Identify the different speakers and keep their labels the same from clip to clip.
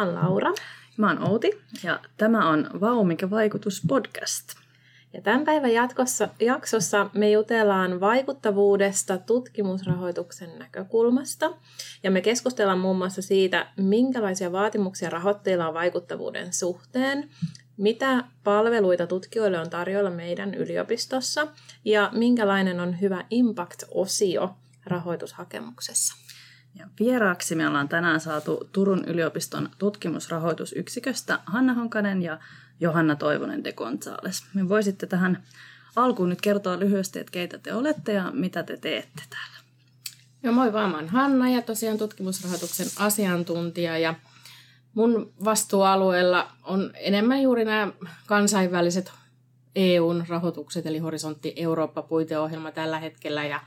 Speaker 1: Mä oon Laura.
Speaker 2: Mä oon Outi ja tämä on Vau, mikä vaikutus podcast.
Speaker 1: Ja tämän päivän jatkossa, jaksossa me jutellaan vaikuttavuudesta tutkimusrahoituksen näkökulmasta. Ja me keskustellaan muun muassa siitä, minkälaisia vaatimuksia rahoitteilla on vaikuttavuuden suhteen, mitä palveluita tutkijoille on tarjolla meidän yliopistossa ja minkälainen on hyvä impact-osio rahoitushakemuksessa.
Speaker 2: Ja vieraaksi me ollaan tänään saatu Turun yliopiston tutkimusrahoitusyksiköstä Hanna Honkanen ja Johanna Toivonen de Gonzales. Me voisitte tähän alkuun nyt kertoa lyhyesti, että keitä te olette ja mitä te teette täällä.
Speaker 3: Joo, moi vaan, mä oon Hanna ja tosiaan tutkimusrahoituksen asiantuntija ja mun vastuualueella on enemmän juuri nämä kansainväliset EUn rahoitukset, eli Horisontti Eurooppa-puiteohjelma tällä hetkellä ja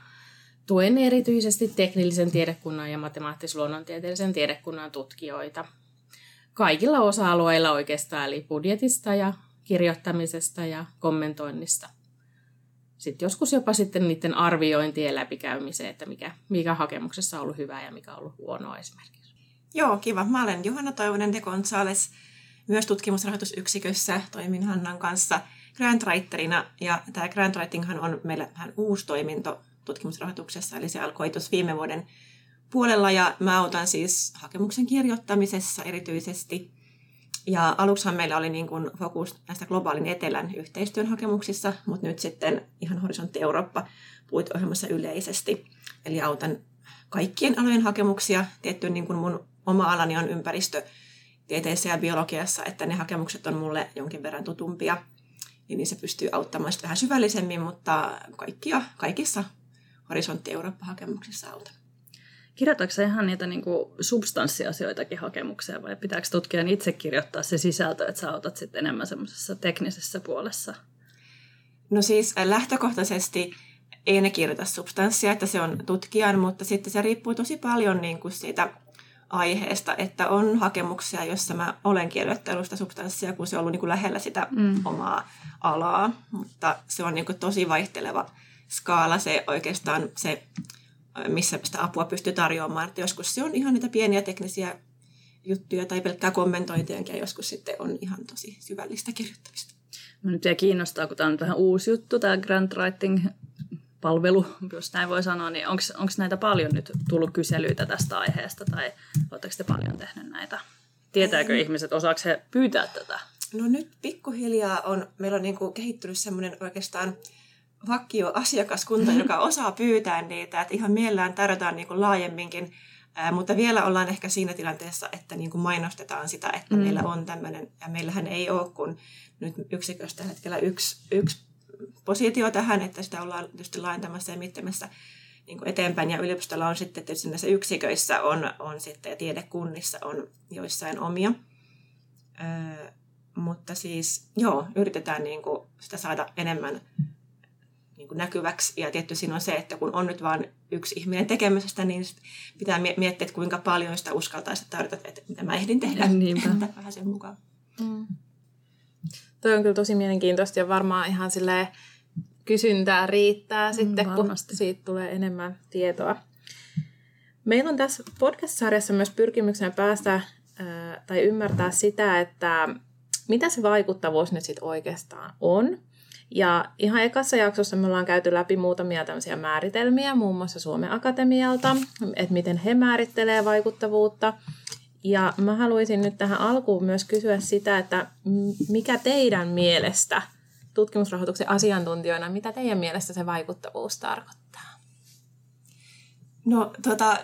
Speaker 3: tuen erityisesti teknillisen tiedekunnan ja matemaattis-luonnontieteellisen tiedekunnan tutkijoita kaikilla osa-alueilla oikeastaan, eli budjetista ja kirjoittamisesta ja kommentoinnista. Sitten joskus jopa sitten niiden arviointien läpikäymiseen, että mikä, mikä hakemuksessa on ollut hyvää ja mikä on ollut huonoa esimerkiksi.
Speaker 4: Joo, kiva. Mä olen Johanna Toivonen de Gonzales, myös tutkimusrahoitusyksikössä, toimin Hannan kanssa grantwriterina, ja tämä grantwritinghan on meillä vähän uusi toiminto tutkimusrahoituksessa, eli se alkoi tuossa viime vuoden puolella ja mä autan siis hakemuksen kirjoittamisessa erityisesti. Ja aluksihan meillä oli niin kuin fokus näistä globaalin etelän yhteistyön hakemuksissa, mutta nyt sitten ihan Horisontti Eurooppa puiteohjelmassa yleisesti. Eli autan kaikkien alojen hakemuksia. Tietty niin kuin mun oma alani on ympäristö, tieteessä ja biologiassa, että ne hakemukset on mulle jonkin verran tutumpia, niin se pystyy auttamaan vähän syvällisemmin, mutta kaikkia, kaikissa Horisontti Eurooppa-hakemuksissa autan.
Speaker 2: Kirjoitatko ihan niitä niin kuin substanssiasioitakin hakemuksia vai pitääkö tutkijan itse kirjoittaa se sisältö, että sä autat sitten enemmän semmoisessa teknisessä puolessa?
Speaker 4: No siis äh, lähtökohtaisesti ei ne kirjoita substanssia, että se on tutkijan, mutta sitten se riippuu tosi paljon niin kuin siitä aiheesta, että on hakemuksia, jossa mä olen kirjoittanut sitä substanssia, kun se on ollut niin kuin lähellä sitä mm. omaa alaa, mutta se on niin kuin tosi vaihteleva skaala se oikeastaan se missä sitä apua pystyy tarjoamaan. Että joskus se on ihan niitä pieniä teknisiä juttuja tai pelkkää kommentointia, ja joskus sitten on ihan tosi syvällistä kirjoittamista.
Speaker 2: Mä nyt vielä kiinnostaa, kun tämä on vähän uusi juttu, tämä grant writing palvelu, jos näin voi sanoa, niin onko näitä paljon nyt tullut kyselyitä tästä aiheesta tai oletteko te paljon tehnyt näitä? Tietääkö ähm. ihmiset, osaako he pyytää tätä?
Speaker 4: No nyt pikkuhiljaa on, meillä on niin kuin kehittynyt semmoinen oikeastaan vakio asiakaskunta, joka osaa pyytää niitä, että ihan mielellään tarjotaan niin kuin laajemminkin, ää, mutta vielä ollaan ehkä siinä tilanteessa, että niin kuin mainostetaan sitä, että mm. meillä on tämmöinen, ja meillähän ei ole kuin nyt yksiköstä hetkellä yksi, yksi positio tähän, että sitä ollaan tietysti laajentamassa ja miettimässä niin kuin eteenpäin. Ja yliopistolla on sitten tietysti näissä yksiköissä on, on sitten ja tiedekunnissa on joissain omia. Öö, mutta siis joo, yritetään niin kuin sitä saada enemmän niin kuin näkyväksi. Ja tietty siinä on se, että kun on nyt vain yksi ihminen tekemästä, niin pitää miettiä, että kuinka paljon sitä uskaltaisi tarjota, että mitä mä ehdin tehdä. Niinpä. vähän sen mukaan. Mm.
Speaker 1: Toi on kyllä tosi mielenkiintoista ja varmaan ihan silleen kysyntää riittää mm, sitten, varmasti. kun siitä tulee enemmän tietoa. Meillä on tässä podcast-sarjassa myös pyrkimyksenä päästä ää, tai ymmärtää sitä, että mitä se vaikuttavuus nyt sitten oikeastaan on. Ja ihan ekassa jaksossa me ollaan käyty läpi muutamia tämmöisiä määritelmiä, muun muassa Suomen Akatemialta, että miten he määrittelee vaikuttavuutta. Ja mä haluaisin nyt tähän alkuun myös kysyä sitä, että mikä teidän mielestä tutkimusrahoituksen asiantuntijoina, mitä teidän mielestä se vaikuttavuus tarkoittaa?
Speaker 4: No tota,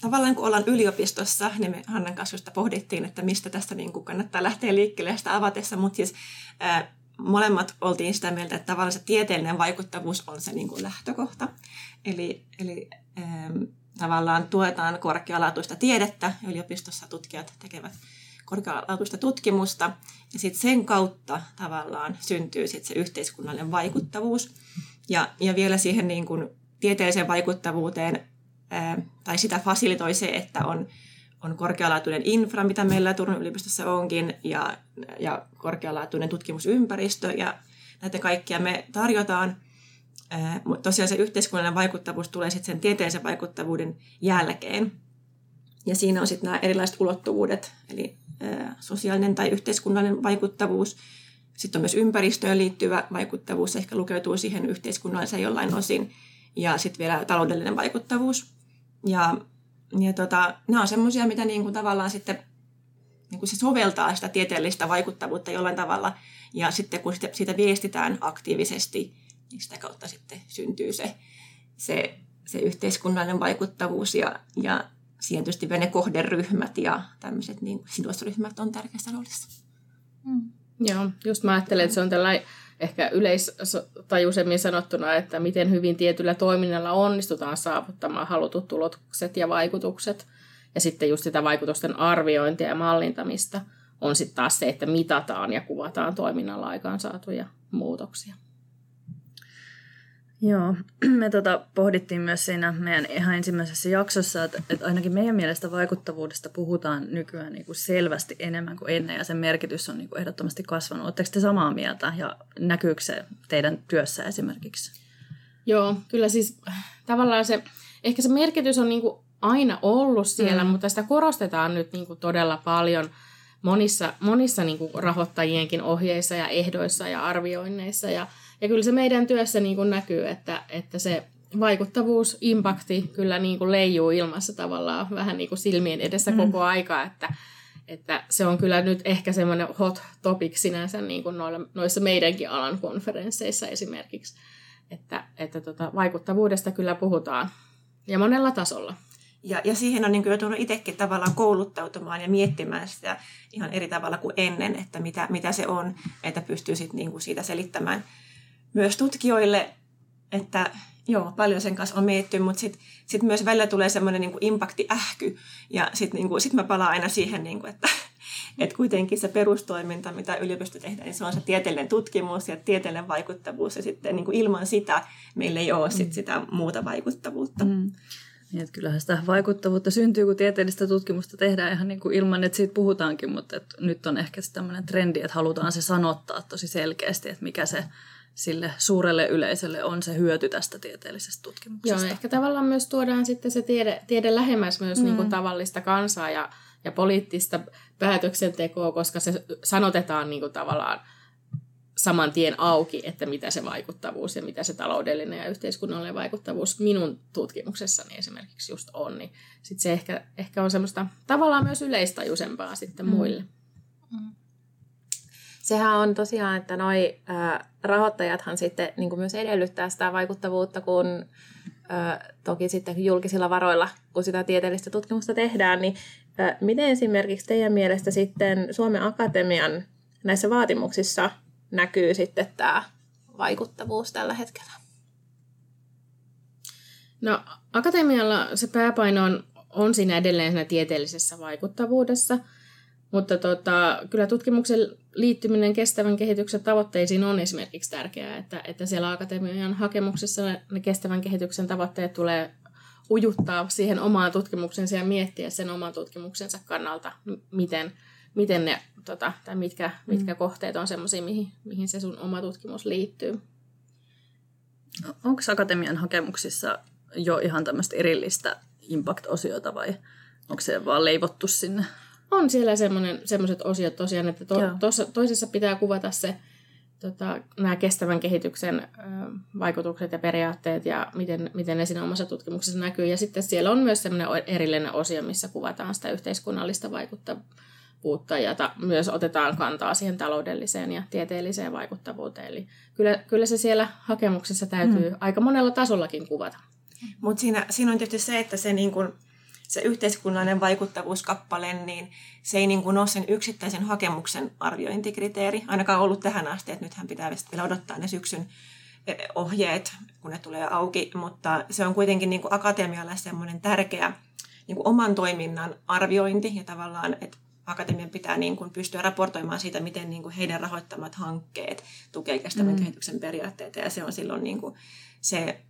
Speaker 4: tavallaan kun ollaan yliopistossa, niin me Hannan kanssa pohdittiin, että mistä tästä niin kannattaa lähteä liikkeelle sitä avatessa, mutta siis molemmat oltiin sitä mieltä, että tavallaan se tieteellinen vaikuttavuus on se niin kuin lähtökohta. Eli, eli ähm, tavallaan tuetaan korkealaatuista tiedettä, yliopistossa tutkijat tekevät korkealaatuista tutkimusta, ja sitten sen kautta tavallaan syntyy sit se yhteiskunnallinen vaikuttavuus. Ja, ja vielä siihen niin kuin tieteelliseen vaikuttavuuteen, ää, tai sitä fasilitoi se, että on on korkealaatuinen infra, mitä meillä Turun yliopistossa onkin, ja, ja korkealaatuinen tutkimusympäristö, ja näitä kaikkia me tarjotaan. Mutta tosiaan se yhteiskunnallinen vaikuttavuus tulee sitten sen tieteellisen vaikuttavuuden jälkeen. Ja siinä on sitten nämä erilaiset ulottuvuudet, eli sosiaalinen tai yhteiskunnallinen vaikuttavuus. Sitten on myös ympäristöön liittyvä vaikuttavuus, ehkä lukeutuu siihen yhteiskunnalliseen jollain osin. Ja sitten vielä taloudellinen vaikuttavuus. Ja, ja tota, nämä on semmoisia, mitä niin kuin tavallaan sitten niin kuin se soveltaa sitä tieteellistä vaikuttavuutta jollain tavalla. Ja sitten kun sitä, sitä viestitään aktiivisesti, niin sitä kautta sitten syntyy se, se, se yhteiskunnallinen vaikuttavuus ja, ja siihen tietysti ne kohderyhmät ja tämmöiset niin sidosryhmät on tärkeässä roolissa.
Speaker 3: Mm. Joo, just mä ajattelen, että se on tällainen ehkä yleistajuisemmin sanottuna, että miten hyvin tietyllä toiminnalla onnistutaan saavuttamaan halutut tulokset ja vaikutukset. Ja sitten just sitä vaikutusten arviointia ja mallintamista on sitten taas se, että mitataan ja kuvataan toiminnalla aikaan saatuja muutoksia.
Speaker 2: Joo, me tota pohdittiin myös siinä meidän ihan ensimmäisessä jaksossa, että, että ainakin meidän mielestä vaikuttavuudesta puhutaan nykyään niin kuin selvästi enemmän kuin ennen ja sen merkitys on niin kuin ehdottomasti kasvanut. Oletteko te samaa mieltä ja näkyykö se teidän työssä esimerkiksi?
Speaker 3: Joo, kyllä siis tavallaan se, ehkä se merkitys on niin kuin aina ollut siellä, mm. mutta sitä korostetaan nyt niin kuin todella paljon monissa, monissa niin kuin rahoittajienkin ohjeissa ja ehdoissa ja arvioinneissa ja ja kyllä se meidän työssä niin kuin näkyy, että, että se vaikuttavuus, impakti kyllä niin kuin leijuu ilmassa tavallaan vähän niin kuin silmien edessä mm. koko aika, että, että se on kyllä nyt ehkä semmoinen hot topic sinänsä niin kuin noilla, noissa meidänkin alan konferensseissa esimerkiksi, että, että tota, vaikuttavuudesta kyllä puhutaan ja monella tasolla.
Speaker 4: Ja, ja siihen on niin kuin joutunut itsekin tavallaan kouluttautumaan ja miettimään sitä ihan eri tavalla kuin ennen, että mitä, mitä se on, että pystyy sit niin kuin siitä selittämään myös tutkijoille, että joo, paljon sen kanssa on mietitty, mutta sitten sit myös välillä tulee semmoinen niin impakti-ähky. Ja sitten niin sit mä palaan aina siihen, niin kuin, että et kuitenkin se perustoiminta, mitä yliopisto tehdään, niin se on se tieteellinen tutkimus ja tieteellinen vaikuttavuus. Ja sitten niin kuin ilman sitä meillä ei ole sit sitä muuta vaikuttavuutta. Mm.
Speaker 2: Niin, että kyllähän sitä vaikuttavuutta syntyy, kun tieteellistä tutkimusta tehdään ihan niin kuin ilman, että siitä puhutaankin, mutta että nyt on ehkä tämmöinen trendi, että halutaan se sanottaa tosi selkeästi, että mikä se sille suurelle yleisölle on se hyöty tästä tieteellisestä tutkimuksesta.
Speaker 3: Joo, ehkä tavallaan myös tuodaan sitten se tiede, tiede lähemmäs myös mm. niin kuin tavallista kansaa ja, ja poliittista päätöksentekoa, koska se sanotetaan niin kuin tavallaan saman tien auki, että mitä se vaikuttavuus ja mitä se taloudellinen ja yhteiskunnallinen vaikuttavuus minun tutkimuksessani esimerkiksi just on, niin sit se ehkä, ehkä on semmoista tavallaan myös yleistajuisempaa sitten mm. muille. Mm
Speaker 1: sehän on tosiaan, että noi äh, rahoittajathan sitten niin kuin myös edellyttää sitä vaikuttavuutta, kun toki sitten julkisilla varoilla, kun sitä tieteellistä tutkimusta tehdään, niin äh, miten esimerkiksi teidän mielestä sitten Suomen Akatemian näissä vaatimuksissa näkyy sitten tämä vaikuttavuus tällä hetkellä?
Speaker 3: No akatemialla se pääpaino on, on siinä edelleen siinä tieteellisessä vaikuttavuudessa – mutta tota, kyllä tutkimuksen liittyminen kestävän kehityksen tavoitteisiin on esimerkiksi tärkeää, että, että siellä akatemian hakemuksessa ne kestävän kehityksen tavoitteet tulee ujuttaa siihen omaan tutkimuksensa ja miettiä sen oman tutkimuksensa kannalta, miten, miten ne, tota, tai mitkä, mm. mitkä kohteet on sellaisia, mihin, mihin se sun oma tutkimus liittyy.
Speaker 2: Onko akatemian hakemuksissa jo ihan tämmöistä erillistä impact-osiota vai onko se vaan leivottu sinne?
Speaker 3: On siellä semmoiset osiot tosiaan, että to, tossa, toisessa pitää kuvata se, tota, nämä kestävän kehityksen ö, vaikutukset ja periaatteet ja miten, miten ne siinä omassa tutkimuksessa näkyy. Ja sitten siellä on myös semmoinen erillinen osio, missä kuvataan sitä yhteiskunnallista vaikuttavuutta ja ta, myös otetaan kantaa siihen taloudelliseen ja tieteelliseen vaikuttavuuteen. Eli kyllä, kyllä se siellä hakemuksessa täytyy mm. aika monella tasollakin kuvata.
Speaker 4: Mutta siinä, siinä on tietysti se, että se niin kun se yhteiskunnallinen vaikuttavuuskappale, niin se ei niin kuin ole sen yksittäisen hakemuksen arviointikriteeri, ainakaan ollut tähän asti, että nythän pitää vielä odottaa ne syksyn e, ohjeet, kun ne tulee auki, mutta se on kuitenkin niin kuin akatemialle semmoinen tärkeä niin kuin oman toiminnan arviointi ja tavallaan, että akatemian pitää niin kuin pystyä raportoimaan siitä, miten niin kuin heidän rahoittamat hankkeet tukee kestävän mm. kehityksen periaatteita ja se on silloin niin kuin se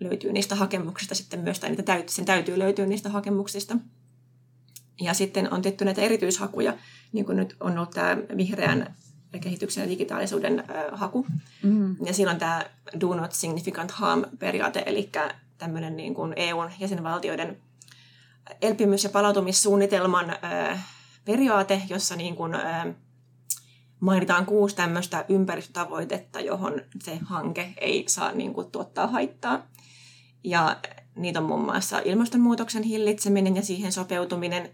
Speaker 4: löytyy niistä hakemuksista sitten myös, tai niitä täytyy, sen täytyy löytyä niistä hakemuksista. Ja sitten on tehty näitä erityishakuja, niin kuin nyt on ollut tämä vihreän kehityksen ja digitaalisuuden äh, haku. Mm. Ja silloin tämä do not significant harm periaate, eli tämmöinen niin kuin EUn jäsenvaltioiden elpymys- ja palautumissuunnitelman periaate, jossa niin kuin, mainitaan kuusi tämmöistä ympäristötavoitetta, johon se hanke ei saa niin kuin, tuottaa haittaa. Ja niitä on muun muassa ilmastonmuutoksen hillitseminen ja siihen sopeutuminen.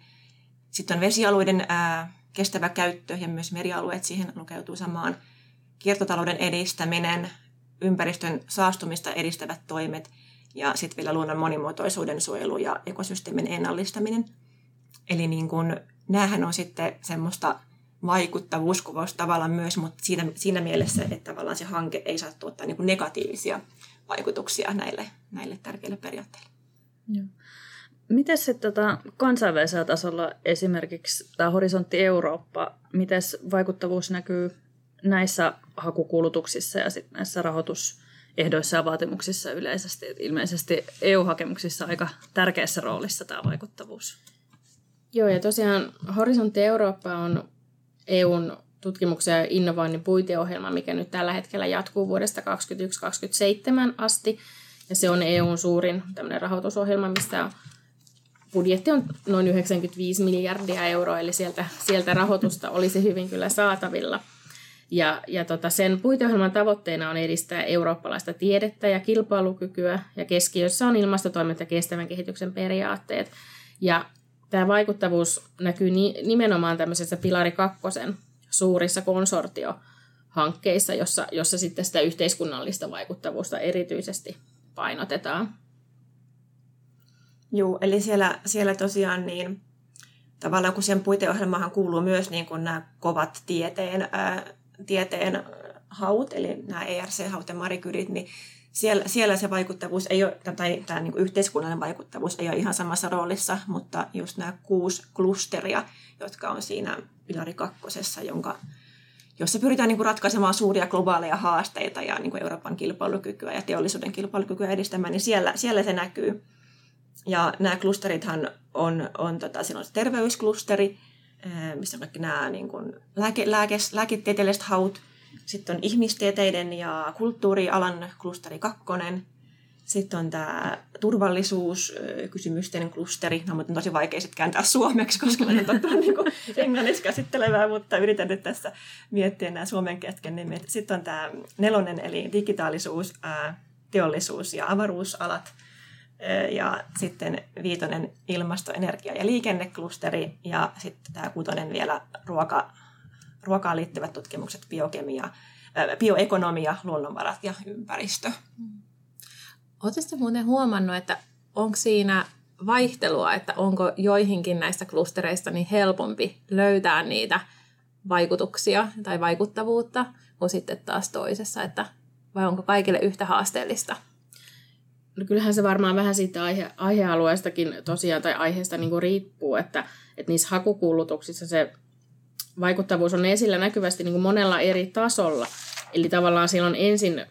Speaker 4: Sitten on vesialueiden ää, kestävä käyttö ja myös merialueet siihen lukeutuu samaan. Kiertotalouden edistäminen, ympäristön saastumista edistävät toimet ja sitten vielä luonnon monimuotoisuuden suojelu ja ekosysteemin ennallistaminen. Eli niin kun, näähän on sitten semmoista vaikuttavuuskuvausta tavallaan myös, mutta siinä, siinä mielessä, että tavallaan se hanke ei saa tuottaa niin negatiivisia vaikutuksia näille, näille tärkeille periaatteille.
Speaker 2: Joo. Miten sitten tota, kansainvälisellä tasolla esimerkiksi tämä Horisontti Eurooppa, miten vaikuttavuus näkyy näissä hakukulutuksissa ja sitten näissä rahoitusehdoissa ja vaatimuksissa yleisesti? Ilmeisesti EU-hakemuksissa aika tärkeässä roolissa tämä vaikuttavuus.
Speaker 3: Joo, ja tosiaan Horisontti Eurooppa on EUn tutkimuksen ja innovoinnin puiteohjelma, mikä nyt tällä hetkellä jatkuu vuodesta 2021-2027 asti. Ja se on EUn suurin rahoitusohjelma, mistä budjetti on noin 95 miljardia euroa, eli sieltä, sieltä rahoitusta olisi hyvin kyllä saatavilla. Ja, ja tota, sen puiteohjelman tavoitteena on edistää eurooppalaista tiedettä ja kilpailukykyä, ja keskiössä on ilmastotoimet ja kestävän kehityksen periaatteet. Ja tämä vaikuttavuus näkyy ni, nimenomaan tämmöisessä Pilari kakkosen suurissa konsortiohankkeissa, jossa, jossa sitten sitä yhteiskunnallista vaikuttavuutta erityisesti painotetaan.
Speaker 4: Joo, eli siellä, siellä tosiaan niin, tavallaan kun sen puiteohjelmahan kuuluu myös niin kuin nämä kovat tieteen, ää, tieteen haut, eli nämä ERC-haut ja Marikyrit, niin siellä, siellä se vaikuttavuus ei ole, tai tämä niin yhteiskunnallinen vaikuttavuus ei ole ihan samassa roolissa, mutta just nämä kuusi klusteria, jotka on siinä pilari kakkosessa, jonka, jossa pyritään niin kuin ratkaisemaan suuria globaaleja haasteita ja niin kuin Euroopan kilpailukykyä ja teollisuuden kilpailukykyä edistämään, niin siellä, siellä se näkyy. Ja nämä klusterithan on, on tota, siinä on se terveysklusteri, missä on kaikki nämä niin kuin lääke, lääke, lääketieteelliset haut, sitten on ihmistieteiden ja kulttuurialan klusteri kakkonen. Sitten on tämä turvallisuuskysymysten klusteri. Mutta on tosi vaikea sitten kääntää suomeksi, koska mä on niin englanniksi käsittelevää, mutta yritän nyt tässä miettiä nämä suomen ketken nimet. Sitten on tämä nelonen, eli digitaalisuus, teollisuus ja avaruusalat. Ja sitten viitonen ilmasto, energia ja liikenneklusteri. Ja sitten tämä kutonen vielä ruoka, ruokaan liittyvät tutkimukset, biokemia, bioekonomia, luonnonvarat ja ympäristö.
Speaker 1: Oletteko muuten huomannut, että onko siinä vaihtelua, että onko joihinkin näistä klustereista niin helpompi löytää niitä vaikutuksia tai vaikuttavuutta kuin sitten taas toisessa, että vai onko kaikille yhtä haasteellista?
Speaker 3: No kyllähän se varmaan vähän siitä aihe, aihealueestakin tosiaan tai aiheesta niin kuin riippuu, että, että niissä hakukuulutuksissa se vaikuttavuus on esillä näkyvästi niin kuin monella eri tasolla. Eli tavallaan siellä on ensin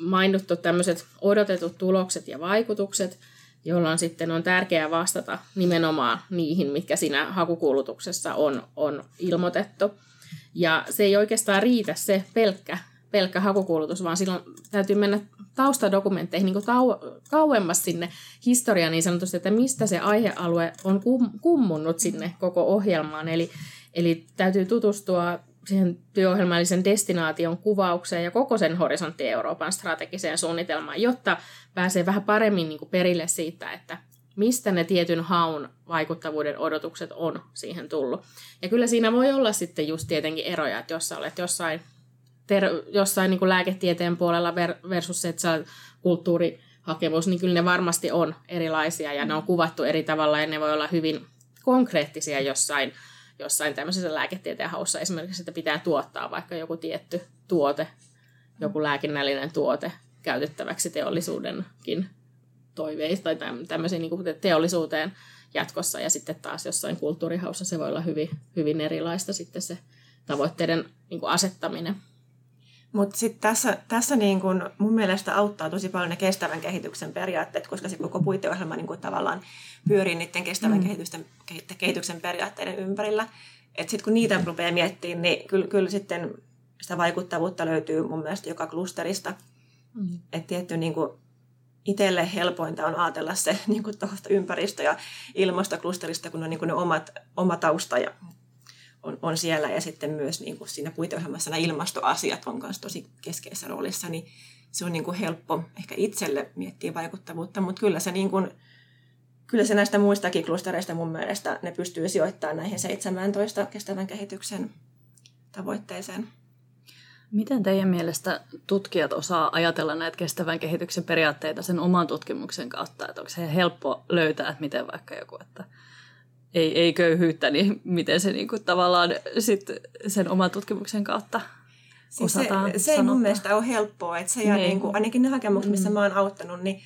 Speaker 3: mainittu tämmöiset odotetut tulokset ja vaikutukset, jolloin sitten on tärkeää vastata nimenomaan niihin, mitkä siinä hakukuulutuksessa on, on ilmoitettu. Ja se ei oikeastaan riitä se pelkkä, pelkkä hakukuulutus, vaan silloin täytyy mennä taustadokumentteihin niin kau- kauemmas sinne historiaan niin sanotusti, että mistä se aihealue on kum- kummunnut sinne koko ohjelmaan. Eli Eli täytyy tutustua siihen työohjelmallisen destinaation kuvaukseen ja koko sen horisontti Euroopan strategiseen suunnitelmaan, jotta pääsee vähän paremmin niin kuin perille siitä, että mistä ne tietyn haun vaikuttavuuden odotukset on siihen tullut. Ja kyllä siinä voi olla sitten just tietenkin eroja, että jos sä olet jossain, ter- jossain niin kuin lääketieteen puolella versus se, että sä kulttuurihakemus, niin kyllä ne varmasti on erilaisia ja ne on kuvattu eri tavalla ja ne voi olla hyvin konkreettisia jossain jossain tämmöisessä lääketieteen haussa esimerkiksi, että pitää tuottaa vaikka joku tietty tuote, joku lääkinnällinen tuote käytettäväksi teollisuudenkin toiveista tai tämmöisiin niin teollisuuteen jatkossa. Ja sitten taas jossain kulttuurihaussa se voi olla hyvin, hyvin erilaista sitten se tavoitteiden niin kuin asettaminen.
Speaker 4: Mutta sitten tässä, tässä niin kun mun mielestä auttaa tosi paljon ne kestävän kehityksen periaatteet, koska se koko puiteohjelma niin kun tavallaan pyörii niiden kestävän mm. kehityksen, kehityksen periaatteiden ympärillä. Että sitten kun niitä rupeaa miettimään, niin kyllä, kyllä sitten sitä vaikuttavuutta löytyy mun mielestä joka klusterista. Mm. Että tietty niin kun, itselle helpointa on ajatella se niin kuin ympäristö- ja ilmastoklusterista, kun on niin kuin ne omat, oma tausta ja on, on siellä ja sitten myös niin kuin siinä puiteohjelmassa nämä ilmastoasiat on myös tosi keskeisessä roolissa, niin se on niin kuin helppo ehkä itselle miettiä vaikuttavuutta, mutta kyllä se, niin kuin, kyllä se näistä muistakin klustereista mun mielestä ne pystyy sijoittamaan näihin 17 kestävän kehityksen tavoitteeseen.
Speaker 2: Miten teidän mielestä tutkijat osaa ajatella näitä kestävän kehityksen periaatteita sen oman tutkimuksen kautta? Että onko se helppo löytää, että miten vaikka joku, että ei, ei köyhyyttä, niin miten se niin kuin tavallaan sit sen oman tutkimuksen kautta
Speaker 4: siis se, se ei mun mielestä ole helppoa, että se jää niin. Niin kuin, ainakin ne hakemukset, missä mm. mä oon auttanut, niin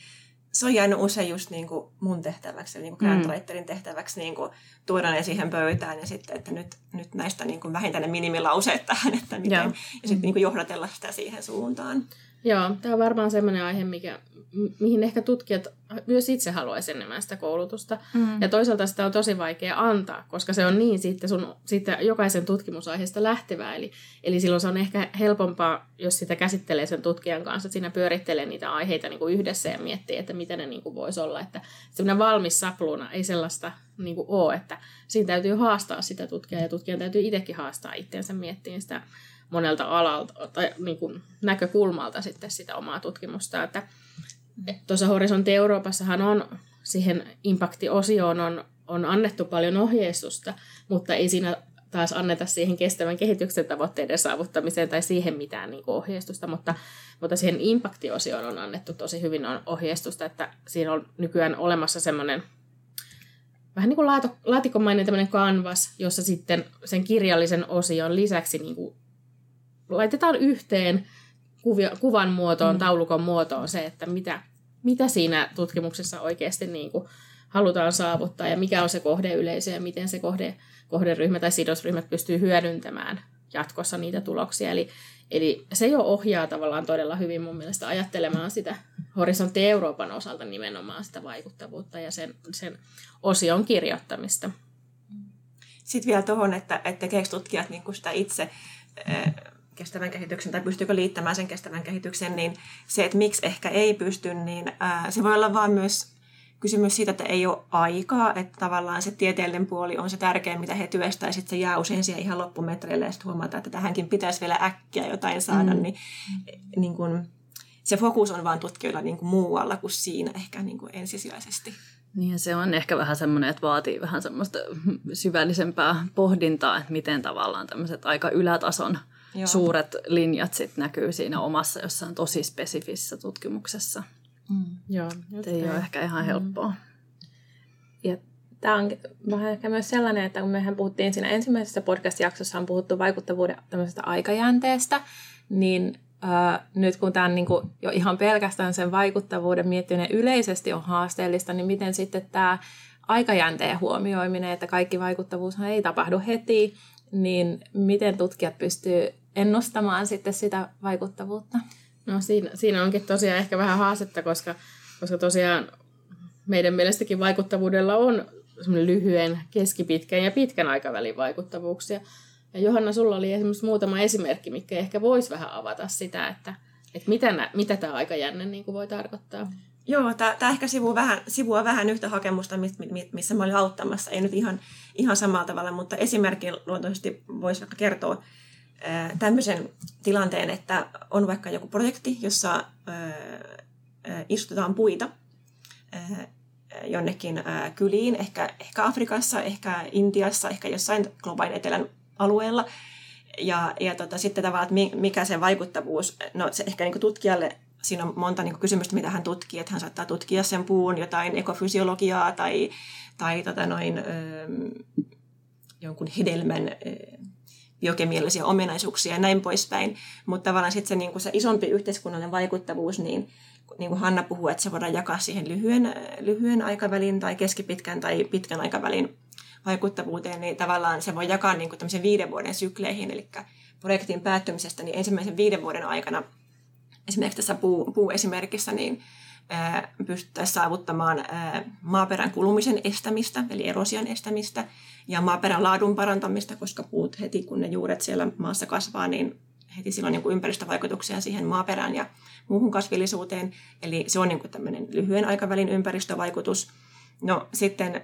Speaker 4: se on jäänyt usein just niin kuin mun tehtäväksi, niin kuin grantwriterin tehtäväksi niin kuin tuoda ne siihen pöytään ja sitten, että nyt, nyt näistä niin kuin vähintään ne minimilauseet tähän, että miten, ja, ja sitten niin kuin johdatella sitä siihen suuntaan.
Speaker 3: Joo, tämä on varmaan sellainen aihe, mikä, mihin ehkä tutkijat myös itse haluaisi enemmän sitä koulutusta. Mm. Ja toisaalta sitä on tosi vaikea antaa, koska se on niin siitä, sun, siitä jokaisen tutkimusaiheesta lähtevää. Eli, eli silloin se on ehkä helpompaa, jos sitä käsittelee sen tutkijan kanssa, että siinä pyörittelee niitä aiheita niin kuin yhdessä ja miettii, että miten ne niin kuin voisi olla. Että semmoinen valmis sapluuna ei sellaista niin kuin ole, että siinä täytyy haastaa sitä tutkijaa ja tutkijan täytyy itsekin haastaa itseensä miettiä sitä monelta alalta tai niin kuin näkökulmalta sitten sitä omaa tutkimusta. Että tuossa Horisontti Euroopassahan on siihen impacti-osioon on, on annettu paljon ohjeistusta, mutta ei siinä taas anneta siihen kestävän kehityksen tavoitteiden saavuttamiseen tai siihen mitään niin kuin ohjeistusta, mutta, mutta siihen impacti-osioon on annettu tosi hyvin on ohjeistusta, että siinä on nykyään olemassa semmoinen vähän niin kuin laatikomainen tämmöinen canvas, jossa sitten sen kirjallisen osion lisäksi niin kuin laitetaan yhteen kuvia, kuvan muotoon, mm. taulukon muotoon se, että mitä, mitä siinä tutkimuksessa oikeasti niin kuin halutaan saavuttaa ja mikä on se kohdeyleisö ja miten se kohde, kohderyhmä tai sidosryhmät pystyy hyödyntämään jatkossa niitä tuloksia. Eli, eli se jo ohjaa tavallaan todella hyvin mun mielestä ajattelemaan sitä horisontti Euroopan osalta nimenomaan sitä vaikuttavuutta ja sen, sen osion kirjoittamista.
Speaker 4: Sitten vielä tuohon, että, että tekeekö tutkijat niin sitä itse kestävän kehityksen tai pystyykö liittämään sen kestävän kehityksen, niin se, että miksi ehkä ei pysty, niin ää, se voi olla vaan myös kysymys siitä, että ei ole aikaa, että tavallaan se tieteellinen puoli on se tärkein, mitä he työstää, ja sitten se jää usein siihen ihan loppumetreille, ja sitten huomataan, että tähänkin pitäisi vielä äkkiä jotain saada, mm. niin, niin kun, se fokus on vaan tutkijoilla niin kuin muualla kuin siinä ehkä niin kuin ensisijaisesti.
Speaker 2: Niin se on ehkä vähän semmoinen, että vaatii vähän semmoista syvällisempää pohdintaa, että miten tavallaan tämmöiset aika ylätason Joo. suuret linjat sit näkyy siinä omassa jossain tosi spesifissä tutkimuksessa.
Speaker 3: Mm. Joo,
Speaker 2: ei ole ehkä ihan mm. helppoa.
Speaker 1: Ja tämä on vähän ehkä myös sellainen, että kun mehän puhuttiin siinä ensimmäisessä podcast-jaksossa on puhuttu vaikuttavuuden tämmöisestä aikajänteestä, niin äh, nyt kun tämä niin jo ihan pelkästään sen vaikuttavuuden miettiminen yleisesti on haasteellista, niin miten sitten tämä aikajänteen huomioiminen, että kaikki vaikuttavuushan ei tapahdu heti, niin miten tutkijat pystyy ennustamaan sitten sitä vaikuttavuutta?
Speaker 3: No siinä, siinä onkin tosiaan ehkä vähän haastetta, koska, koska tosiaan meidän mielestäkin vaikuttavuudella on lyhyen, keskipitkän ja pitkän aikavälin vaikuttavuuksia. Ja Johanna, sulla oli esimerkiksi muutama esimerkki, mikä ehkä voisi vähän avata sitä, että, että mitä, mitä tämä aikajänne niin voi tarkoittaa.
Speaker 4: Joo, tämä ehkä sivuu vähän, sivua vähän yhtä hakemusta, missä mä olin auttamassa. Ei nyt ihan, ihan samalla tavalla, mutta esimerkki luontoisesti voisi vaikka kertoa tämmöisen tilanteen, että on vaikka joku projekti, jossa istutetaan puita jonnekin kyliin, ehkä, ehkä Afrikassa, ehkä Intiassa, ehkä jossain globaalin etelän alueella. Ja, ja tota, sitten tavallaan, että mikä se vaikuttavuus, no se ehkä niin tutkijalle siinä on monta niin kysymystä, mitä hän tutkii, että hän saattaa tutkia sen puun jotain ekofysiologiaa tai, tai tota noin, ö, jonkun hedelmän ö, biokemiallisia ominaisuuksia ja näin poispäin. Mutta tavallaan sitten se, niin kuin se isompi yhteiskunnallinen vaikuttavuus, niin, niin kuin Hanna puhuu, että se voidaan jakaa siihen lyhyen, lyhyen aikavälin tai keskipitkän tai pitkän aikavälin vaikuttavuuteen, niin tavallaan se voi jakaa niin kuin viiden vuoden sykleihin, eli projektin päättymisestä niin ensimmäisen viiden vuoden aikana esimerkiksi tässä puu, puuesimerkissä niin pystyttäisiin saavuttamaan maaperän kulumisen estämistä, eli erosion estämistä, ja maaperän laadun parantamista, koska puut heti kun ne juuret siellä maassa kasvaa, niin heti silloin niin kuin ympäristövaikutuksia siihen maaperään ja muuhun kasvillisuuteen. Eli se on niin kuin tämmöinen lyhyen aikavälin ympäristövaikutus. No sitten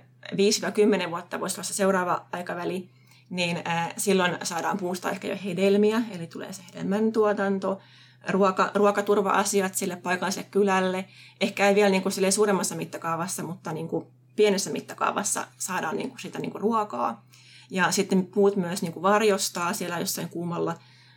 Speaker 4: 5-10 vuotta voisi olla se seuraava aikaväli, niin ää, silloin saadaan puusta ehkä jo hedelmiä, eli tulee se hedelmän tuotanto, ruoka, ruokaturva-asiat sille paikalliselle kylälle. Ehkä ei vielä niin kuin suuremmassa mittakaavassa, mutta niin kuin pienessä mittakaavassa saadaan niin kuin sitä niin kuin ruokaa. Ja sitten puut myös niin kuin varjostaa siellä jossain kuumalla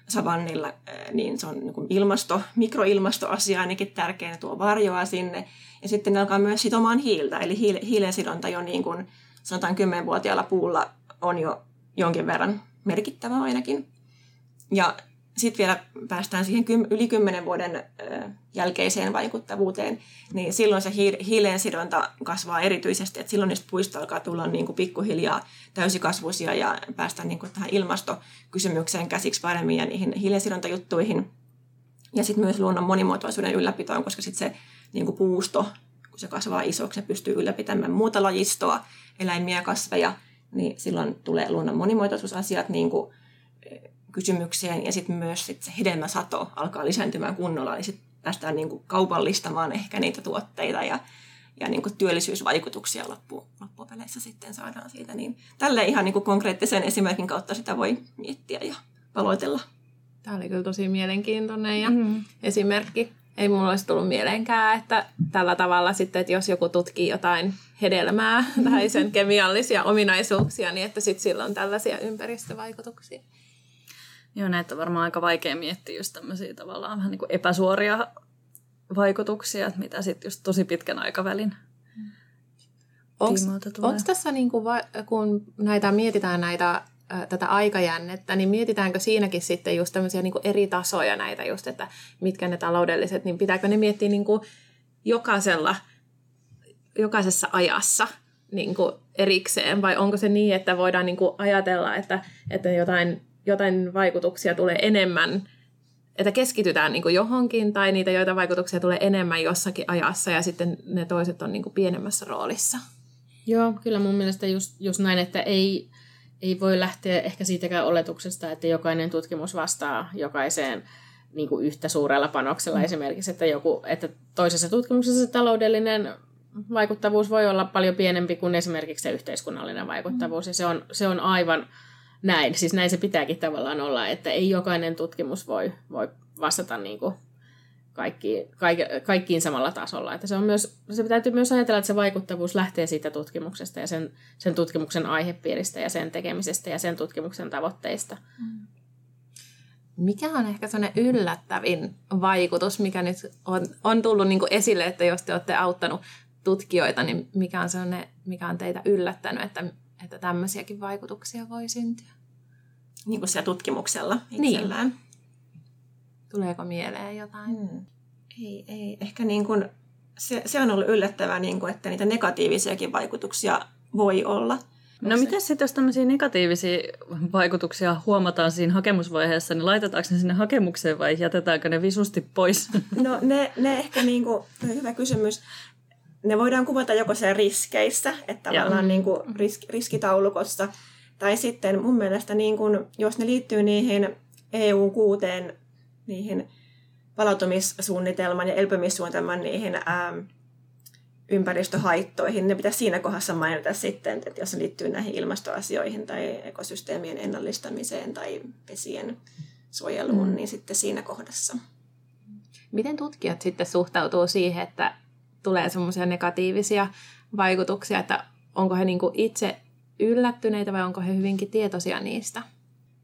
Speaker 4: savannilla, niin se on niin kuin ilmasto, mikroilmastoasia ainakin tärkeä, tuo varjoa sinne. Ja sitten ne alkaa myös sitomaan hiiltä, eli hiilen sidonta jo niin kuin sanotaan 10-vuotiaalla puulla on jo jonkin verran merkittävä ainakin. Ja sitten vielä päästään siihen yli 10 vuoden jälkeiseen vaikuttavuuteen, niin silloin se hiileen sidonta kasvaa erityisesti, että silloin niistä puista alkaa tulla niin kuin pikkuhiljaa täysikasvuisia ja päästään niin kuin tähän ilmastokysymykseen käsiksi paremmin ja niihin hiilensidontajuttuihin. Ja sitten myös luonnon monimuotoisuuden ylläpitoon, koska sitten se niin kuin puusto, kun se kasvaa isoksi, se pystyy ylläpitämään muuta lajistoa, eläimiä, kasveja, niin silloin tulee luonnon monimuotoisuusasiat niin kuin kysymykseen ja sitten myös sit se hedelmäsato alkaa lisääntymään kunnolla, niin sitten päästään niin kuin kaupallistamaan ehkä niitä tuotteita ja, ja niin kuin työllisyysvaikutuksia loppu, loppupeleissä sitten saadaan siitä. Niin tälle ihan niin kuin konkreettisen esimerkin kautta sitä voi miettiä ja paloitella.
Speaker 1: Tämä oli kyllä tosi mielenkiintoinen ja mm-hmm. esimerkki. Ei mulla olisi tullut mieleenkään, että tällä tavalla sitten, että jos joku tutkii jotain hedelmää tai sen kemiallisia ominaisuuksia, niin että sitten sillä on tällaisia ympäristövaikutuksia.
Speaker 2: Joo, näitä on varmaan aika vaikea miettiä just tämmöisiä tavallaan vähän niin kuin epäsuoria vaikutuksia, että mitä sitten just tosi pitkän aikavälin
Speaker 1: Onko tässä, niin kuin, kun näitä mietitään näitä, tätä aikajännettä, niin mietitäänkö siinäkin sitten just tämmöisiä niin kuin eri tasoja näitä just, että mitkä ne taloudelliset, niin pitääkö ne miettiä niin kuin jokaisella, jokaisessa ajassa niin kuin erikseen, vai onko se niin, että voidaan niin kuin ajatella, että, että jotain jotain vaikutuksia tulee enemmän, että keskitytään niin kuin johonkin tai niitä joita vaikutuksia tulee enemmän jossakin ajassa ja sitten ne toiset on niin kuin pienemmässä roolissa.
Speaker 3: Joo, kyllä mun mielestä just, just näin, että ei, ei voi lähteä ehkä siitäkään oletuksesta, että jokainen tutkimus vastaa jokaiseen niin kuin yhtä suurella panoksella mm. esimerkiksi, että, joku, että toisessa tutkimuksessa taloudellinen vaikuttavuus voi olla paljon pienempi kuin esimerkiksi se yhteiskunnallinen vaikuttavuus, mm. ja se on, se on aivan näin. Siis näin se pitääkin tavallaan olla, että ei jokainen tutkimus voi, voi vastata niin kuin kaikki, kaik, kaikkiin samalla tasolla. Että se, on myös, se täytyy myös ajatella, että se vaikuttavuus lähtee siitä tutkimuksesta ja sen, sen tutkimuksen aihepiiristä ja sen tekemisestä ja sen tutkimuksen tavoitteista. Mm.
Speaker 1: Mikä on ehkä sellainen yllättävin vaikutus, mikä nyt on, on tullut niin esille, että jos te olette auttanut tutkijoita, niin mikä on, mikä on teitä yllättänyt, että että tämmöisiäkin vaikutuksia voi syntyä.
Speaker 4: Niin kuin siellä tutkimuksella itsellään. Niin.
Speaker 1: Tuleeko mieleen jotain? Hmm.
Speaker 4: Ei, ei. Ehkä niin kuin, se, se on ollut yllättävää, niin kuin, että niitä negatiivisiakin vaikutuksia voi olla.
Speaker 2: No mitä sitten, jos tämmöisiä negatiivisia vaikutuksia huomataan siinä hakemusvaiheessa, niin laitetaanko ne sinne hakemukseen vai jätetäänkö ne visusti pois?
Speaker 4: No ne, ne ehkä niin kuin, hyvä kysymys ne voidaan kuvata joko siellä riskeissä, että tavallaan niin kuin risk, riskitaulukossa, tai sitten mun mielestä niin kuin, jos ne liittyy niihin EU kuuteen, niihin palautumissuunnitelman ja elpymissuunnitelman niihin ää, ympäristöhaittoihin, ne pitäisi siinä kohdassa mainita sitten, että jos ne liittyy näihin ilmastoasioihin tai ekosysteemien ennallistamiseen tai vesien suojeluun, mm. niin sitten siinä kohdassa.
Speaker 1: Miten tutkijat sitten suhtautuu siihen, että tulee semmoisia negatiivisia vaikutuksia, että onko he niinku itse yllättyneitä vai onko he hyvinkin tietoisia niistä?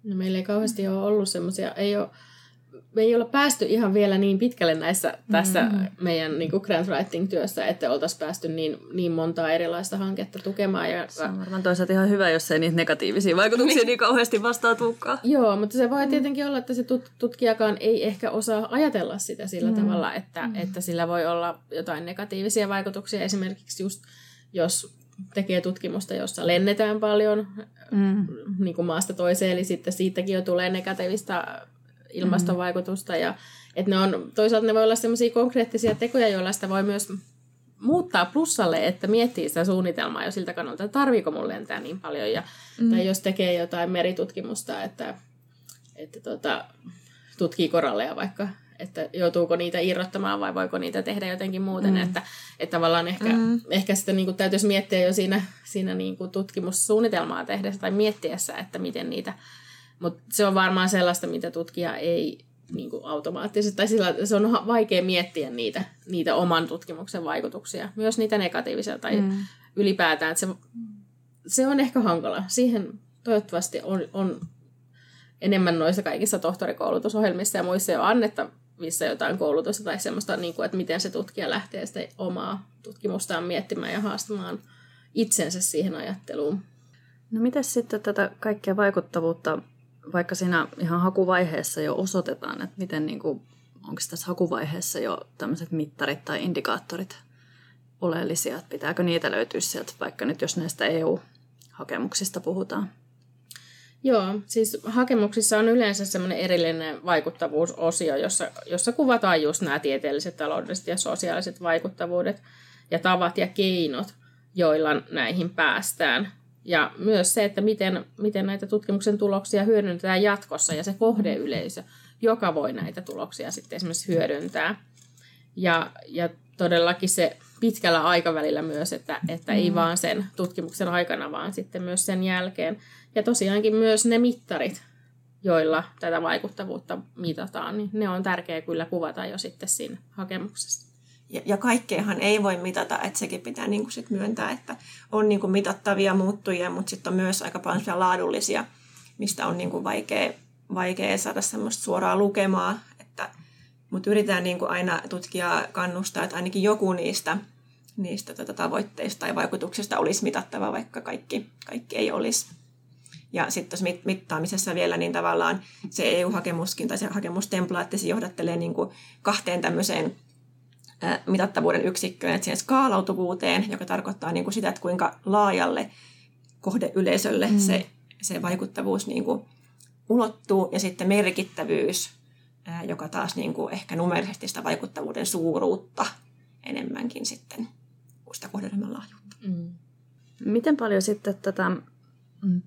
Speaker 3: No meillä ei kauheasti ole ollut semmoisia, ei ole me ei olla päästy ihan vielä niin pitkälle näissä tässä mm-hmm. meidän niin kuin grant writing-työssä, että oltaisiin päästy niin, niin montaa erilaista hanketta tukemaan. Ja,
Speaker 2: se on varmaan toisaalta ihan hyvä, jos ei niitä negatiivisia vaikutuksia niin kauheasti vastaa tulekaan.
Speaker 3: Joo, mutta se voi tietenkin olla, että se tut- tutkijakaan ei ehkä osaa ajatella sitä sillä mm. tavalla, että, mm. että sillä voi olla jotain negatiivisia vaikutuksia. Esimerkiksi just, jos tekee tutkimusta, jossa lennetään paljon mm. niin kuin maasta toiseen, eli sitten siitäkin jo tulee negatiivista ilmastovaikutusta. Ja, että ne on, toisaalta ne voi olla sellaisia konkreettisia tekoja, joilla sitä voi myös muuttaa plussalle, että miettii sitä suunnitelmaa jo siltä kannalta, että tarviiko mun lentää niin paljon. Ja, mm. Tai jos tekee jotain meritutkimusta, että, että tota, tutkii koralleja vaikka, että joutuuko niitä irrottamaan vai voiko niitä tehdä jotenkin muuten, mm. että, että tavallaan ehkä, mm. ehkä sitä niin kuin täytyisi miettiä jo siinä, siinä niin kuin tutkimussuunnitelmaa tehdessä tai miettiessä, että miten niitä, mutta se on varmaan sellaista, mitä tutkija ei niin kuin automaattisesti, tai sillä, se on vaikea miettiä niitä, niitä oman tutkimuksen vaikutuksia, myös niitä negatiivisia tai mm. ylipäätään, se, se on ehkä hankala. Siihen toivottavasti on, on enemmän noissa kaikissa tohtorikoulutusohjelmissa ja muissa jo annettavissa jotain koulutusta tai semmoista, niin kuin, että miten se tutkija lähtee sitä omaa tutkimustaan miettimään ja haastamaan itsensä siihen ajatteluun.
Speaker 2: No miten sitten tätä kaikkea vaikuttavuutta, vaikka siinä ihan hakuvaiheessa jo osoitetaan, että miten niin kuin, onko tässä hakuvaiheessa jo tämmöiset mittarit tai indikaattorit oleellisia, että pitääkö niitä löytyä sieltä, vaikka nyt jos näistä EU-hakemuksista puhutaan?
Speaker 3: Joo, siis hakemuksissa on yleensä semmoinen erillinen vaikuttavuusosio, jossa, jossa kuvataan just nämä tieteelliset, taloudelliset ja sosiaaliset vaikuttavuudet ja tavat ja keinot, joilla näihin päästään. Ja myös se, että miten, miten näitä tutkimuksen tuloksia hyödynnetään jatkossa ja se kohdeyleisö, joka voi näitä tuloksia sitten esimerkiksi hyödyntää. Ja, ja todellakin se pitkällä aikavälillä myös, että, että mm. ei vaan sen tutkimuksen aikana, vaan sitten myös sen jälkeen. Ja tosiaankin myös ne mittarit, joilla tätä vaikuttavuutta mitataan, niin ne on tärkeää kyllä kuvata jo sitten siinä hakemuksessa.
Speaker 4: Ja, ja kaikkeahan ei voi mitata, että sekin pitää niin kuin sit myöntää, että on niin kuin mitattavia muuttujia, mutta sitten on myös aika paljon laadullisia, mistä on niin kuin vaikea, vaikea saada semmoista suoraa lukemaa, että, mutta yritetään niin kuin aina tutkia kannustaa, että ainakin joku niistä, niistä tota tavoitteista tai vaikutuksista olisi mitattava, vaikka kaikki, kaikki ei olisi. Ja sitten tuossa mittaamisessa vielä niin tavallaan se EU-hakemuskin tai se hakemustemplaatti se johdattelee niin kuin kahteen tämmöiseen mitattavuuden yksikköön, että siihen skaalautuvuuteen, joka tarkoittaa niin kuin sitä, että kuinka laajalle kohdeyleisölle mm. se, se vaikuttavuus niin kuin ulottuu, ja sitten merkittävyys, joka taas niin kuin ehkä numerisesti sitä vaikuttavuuden suuruutta enemmänkin sitten kuin sitä kohderyhmän laajuutta. Mm.
Speaker 2: Miten paljon sitten tätä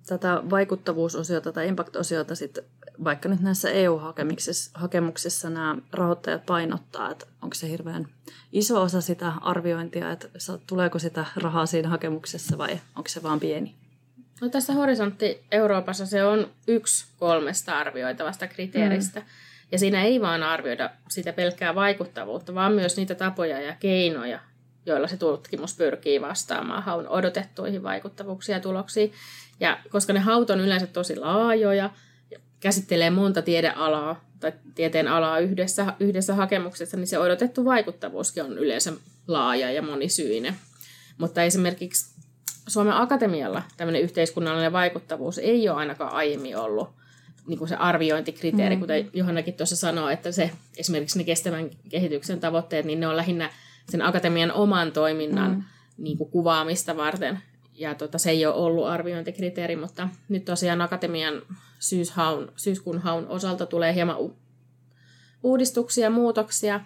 Speaker 2: tätä vaikuttavuusosiota tai impact-osiota sitten vaikka nyt näissä EU-hakemuksissa nämä rahoittajat painottaa, että onko se hirveän iso osa sitä arviointia, että tuleeko sitä rahaa siinä hakemuksessa vai onko se vaan pieni?
Speaker 3: No tässä Horisontti Euroopassa se on yksi kolmesta arvioitavasta kriteeristä. Mm. Ja siinä ei vaan arvioida sitä pelkkää vaikuttavuutta, vaan myös niitä tapoja ja keinoja, joilla se tutkimus pyrkii vastaamaan haun odotettuihin vaikuttavuuksiin ja tuloksiin. Ja koska ne haut on yleensä tosi laajoja, käsittelee monta tiedealaa tai tieteen alaa yhdessä, yhdessä hakemuksessa, niin se odotettu vaikuttavuuskin on yleensä laaja ja monisyinen. Mutta esimerkiksi Suomen Akatemialla tämmöinen yhteiskunnallinen vaikuttavuus ei ole ainakaan aiemmin ollut niin kuin se arviointikriteeri, mm. kuten Johannakin tuossa sanoi, että se, esimerkiksi ne kestävän kehityksen tavoitteet, niin ne on lähinnä sen akatemian oman toiminnan mm. niin kuin kuvaamista varten ja tota, se ei ole ollut arviointikriteeri, mutta nyt tosiaan akatemian syyshaun, syyskuun haun osalta tulee hieman u- uudistuksia ja muutoksia,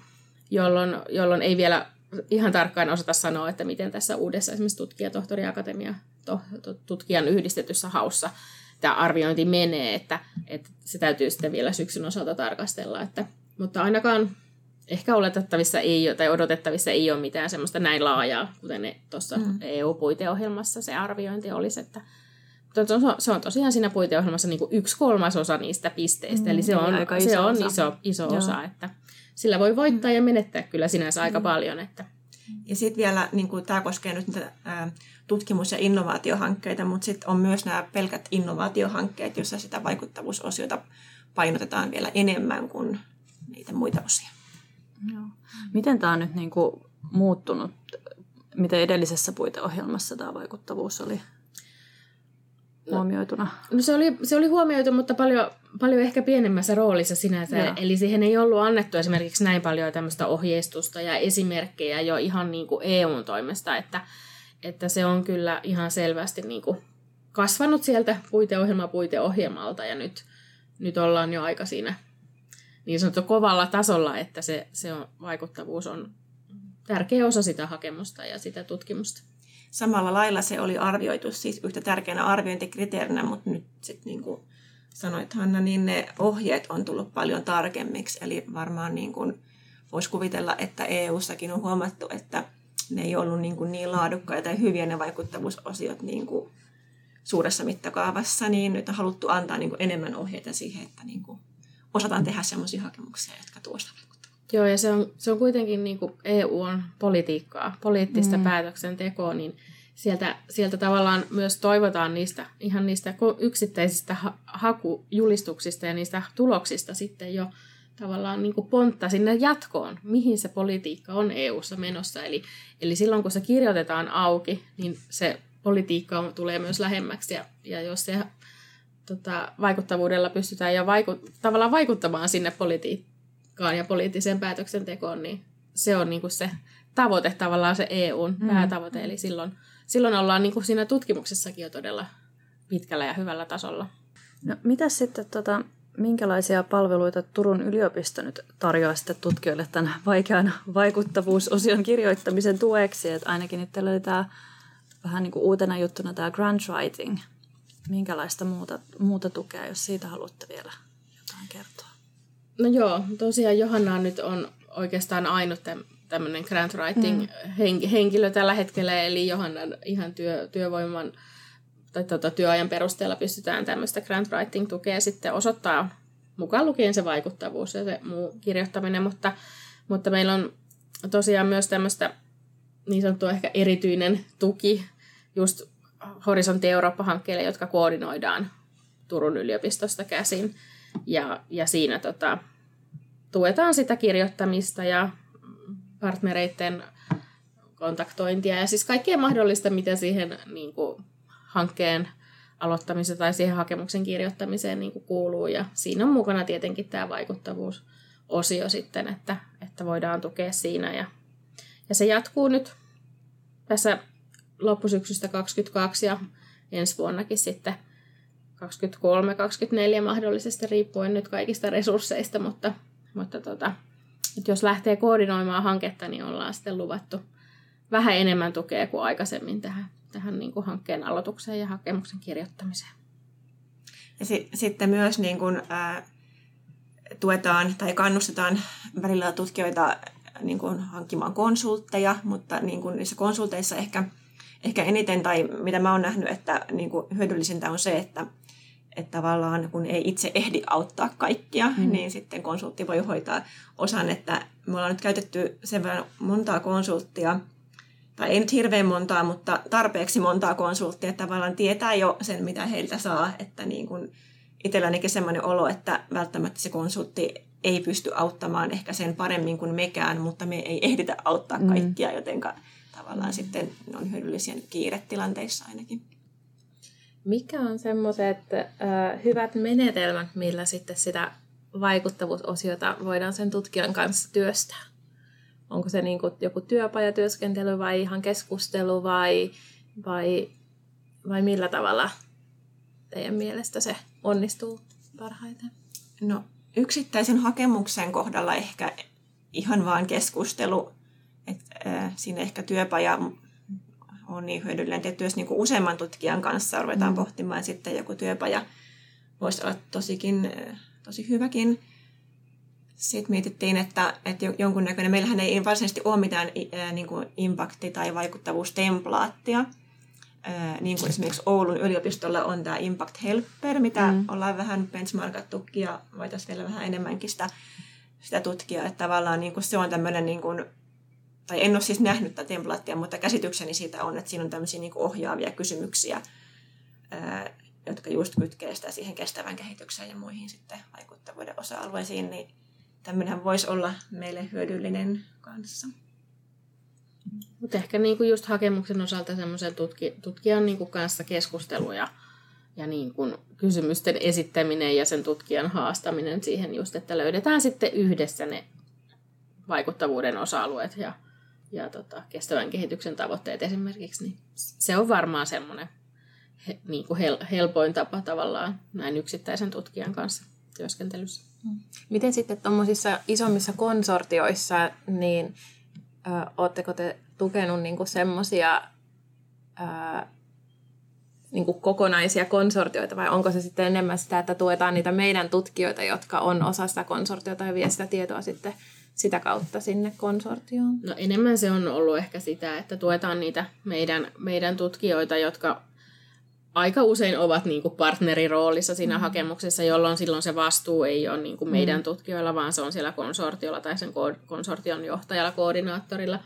Speaker 3: jolloin, jolloin ei vielä ihan tarkkaan osata sanoa, että miten tässä uudessa esimerkiksi tutkijatohtoriakatemia to, to, tutkijan yhdistetyssä haussa tämä arviointi menee, että, että se täytyy sitten vielä syksyn osalta tarkastella. Että, mutta ainakaan ehkä oletettavissa ei ole, tai odotettavissa ei ole mitään semmoista näin laajaa, kuten tuossa mm. EU-puiteohjelmassa se arviointi olisi, että se on tosiaan siinä puiteohjelmassa niin kuin yksi kolmasosa niistä pisteistä, mm, eli se on, aika iso se on osa. iso, iso osa, että sillä voi voittaa mm. ja menettää kyllä sinänsä aika mm. paljon. Että.
Speaker 4: Ja sitten vielä, niin kuin, tämä koskee nyt niitä tutkimus- ja innovaatiohankkeita, mutta sitten on myös nämä pelkät innovaatiohankkeet, joissa sitä vaikuttavuusosiota painotetaan vielä enemmän kuin niitä muita osia.
Speaker 2: Joo. Miten tämä on nyt niin kuin muuttunut? Miten edellisessä puiteohjelmassa tämä vaikuttavuus oli huomioituna?
Speaker 3: No se oli, se oli huomioitu, mutta paljon, paljon ehkä pienemmässä roolissa sinänsä. Joo. Eli siihen ei ollut annettu esimerkiksi näin paljon tämmöistä ohjeistusta ja esimerkkejä jo ihan niin kuin EUn toimesta, että, että se on kyllä ihan selvästi niin kuin kasvanut sieltä puiteohjelma puiteohjelmalta ja nyt, nyt ollaan jo aika siinä niin sanottu kovalla tasolla, että se, se on, vaikuttavuus on tärkeä osa sitä hakemusta ja sitä tutkimusta.
Speaker 4: Samalla lailla se oli arvioitu siis yhtä tärkeänä arviointikriteerinä, mutta nyt sit niinku sanoit Hanna, niin ne ohjeet on tullut paljon tarkemmiksi. Eli varmaan niin kuin voisi kuvitella, että EU-sakin on huomattu, että ne ei ollut niin, kuin niin laadukkaita tai hyviä ne vaikuttavuusosiot niin kuin suuressa mittakaavassa, niin nyt on haluttu antaa niin kuin enemmän ohjeita siihen, että niin kuin osataan tehdä sellaisia hakemuksia, jotka tuosta
Speaker 3: Joo, ja se on, se on kuitenkin niin kuin EU on politiikkaa, poliittista mm. päätöksentekoa, niin sieltä, sieltä tavallaan myös toivotaan niistä, ihan niistä yksittäisistä ha- hakujulistuksista ja niistä tuloksista sitten jo tavallaan niin kuin pontta sinne jatkoon, mihin se politiikka on EU-ssa menossa. Eli, eli silloin kun se kirjoitetaan auki, niin se politiikka on, tulee myös lähemmäksi. Ja, ja jos se tota, vaikuttavuudella pystytään jo vaiku, tavallaan vaikuttamaan sinne politiikkaan ja poliittiseen päätöksentekoon, niin se on niin kuin se tavoite, tavallaan se EUn mm. päätavoite. Eli silloin, silloin ollaan niin kuin siinä tutkimuksessakin jo todella pitkällä ja hyvällä tasolla.
Speaker 2: No, mitä sitten, tota, minkälaisia palveluita Turun yliopisto nyt tarjoaa sitten tutkijoille tämän vaikean vaikuttavuusosion kirjoittamisen tueksi? Että ainakin nyt teillä oli tämä vähän niin kuin uutena juttuna tämä grant writing. Minkälaista muuta, muuta tukea, jos siitä haluatte vielä jotain kertoa?
Speaker 3: No joo, tosiaan Johanna nyt on oikeastaan ainut tämmöinen grant writing mm. henkilö tällä hetkellä, eli Johannan ihan työ, työvoiman tai tuota, työajan perusteella pystytään tämmöistä grant writing tukea sitten osoittaa mukaan lukien se vaikuttavuus ja se muu kirjoittaminen, mutta, mutta meillä on tosiaan myös tämmöistä niin sanottua ehkä erityinen tuki just Horisontti Eurooppa-hankkeille, jotka koordinoidaan Turun yliopistosta käsin. Ja, ja siinä tota, tuetaan sitä kirjoittamista ja partnereiden kontaktointia ja siis kaikkea mahdollista, mitä siihen niin kuin, hankkeen aloittamiseen tai siihen hakemuksen kirjoittamiseen niin kuin kuuluu. Ja siinä on mukana tietenkin tämä vaikuttavuusosio sitten, että, että voidaan tukea siinä. Ja, ja se jatkuu nyt tässä loppusyksystä 2022 ja ensi vuonnakin sitten 23-24 mahdollisesti riippuen nyt kaikista resursseista, mutta, mutta tota, että jos lähtee koordinoimaan hanketta, niin ollaan sitten luvattu vähän enemmän tukea kuin aikaisemmin tähän, tähän niin kuin hankkeen aloitukseen ja hakemuksen kirjoittamiseen.
Speaker 4: Ja si- sitten myös niin kuin, ää, tuetaan tai kannustetaan välillä tutkijoita niin kuin hankkimaan konsultteja, mutta niin kuin niissä konsulteissa ehkä – ehkä eniten, tai mitä mä oon nähnyt, että niin kuin hyödyllisintä on se, että, että tavallaan kun ei itse ehdi auttaa kaikkia, mm. niin sitten konsultti voi hoitaa osan, että me ollaan nyt käytetty sen verran montaa konsulttia, tai ei nyt hirveän montaa, mutta tarpeeksi montaa konsulttia, että tavallaan tietää jo sen, mitä heiltä saa, että niin kuin itsellänikin sellainen olo, että välttämättä se konsultti ei pysty auttamaan ehkä sen paremmin kuin mekään, mutta me ei ehditä auttaa mm. kaikkia, mm. jotenka tavallaan sitten ne on hyödyllisiä kiiretilanteissa ainakin.
Speaker 1: Mikä on semmoiset äh, hyvät menetelmät, millä sitten sitä vaikuttavuusosiota voidaan sen tutkijan kanssa työstää? Onko se niin kuin joku työpajatyöskentely vai ihan keskustelu vai, vai, vai millä tavalla teidän mielestä se onnistuu parhaiten?
Speaker 4: No yksittäisen hakemuksen kohdalla ehkä ihan vaan keskustelu siinä ehkä työpaja on niin hyödyllinen, että jos niin useamman tutkijan kanssa ruvetaan mm. pohtimaan, sitten joku työpaja voisi olla tosikin, tosi hyväkin. Sitten mietittiin, että, että jonkunnäköinen, meillähän ei varsinaisesti ole mitään niin kuin impakti- tai vaikuttavuustemplaattia. Niin kuin esimerkiksi Oulun yliopistolla on tämä Impact Helper, mitä mm. ollaan vähän benchmarkattu ja voitaisiin vielä vähän enemmänkin sitä, sitä tutkia. Että tavallaan niin kuin se on tämmöinen niin kuin tai en ole siis nähnyt tätä templaattia, mutta käsitykseni siitä on, että siinä on tämmöisiä niin ohjaavia kysymyksiä, jotka just kytkee sitä siihen kestävän kehitykseen ja muihin sitten vaikuttavuuden osa-alueisiin, niin tämmöinen voisi olla meille hyödyllinen kanssa.
Speaker 3: Mutta ehkä niinku just hakemuksen osalta semmoisen tutki, tutkijan niinku kanssa keskustelu ja, ja niinku kysymysten esittäminen ja sen tutkijan haastaminen siihen just, että löydetään sitten yhdessä ne vaikuttavuuden osa-alueet ja ja tota, kestävän kehityksen tavoitteet esimerkiksi, niin se on varmaan semmoinen he, niin kuin hel, helpoin tapa tavallaan näin yksittäisen tutkijan kanssa työskentelyssä. Mm.
Speaker 1: Miten sitten tuommoisissa isommissa konsortioissa, niin ö, ootteko te tukenut niinku semmoisia niin kuin kokonaisia konsortioita vai onko se sitten enemmän sitä, että tuetaan niitä meidän tutkijoita, jotka on osa sitä konsortiota ja vie sitä tietoa sitten sitä kautta sinne konsortioon?
Speaker 3: No enemmän se on ollut ehkä sitä, että tuetaan niitä meidän, meidän tutkijoita, jotka aika usein ovat niin kuin partneriroolissa siinä mm. hakemuksessa, jolloin silloin se vastuu ei ole niin kuin meidän mm. tutkijoilla, vaan se on siellä konsortiolla tai sen konsortion johtajalla, koordinaattorilla.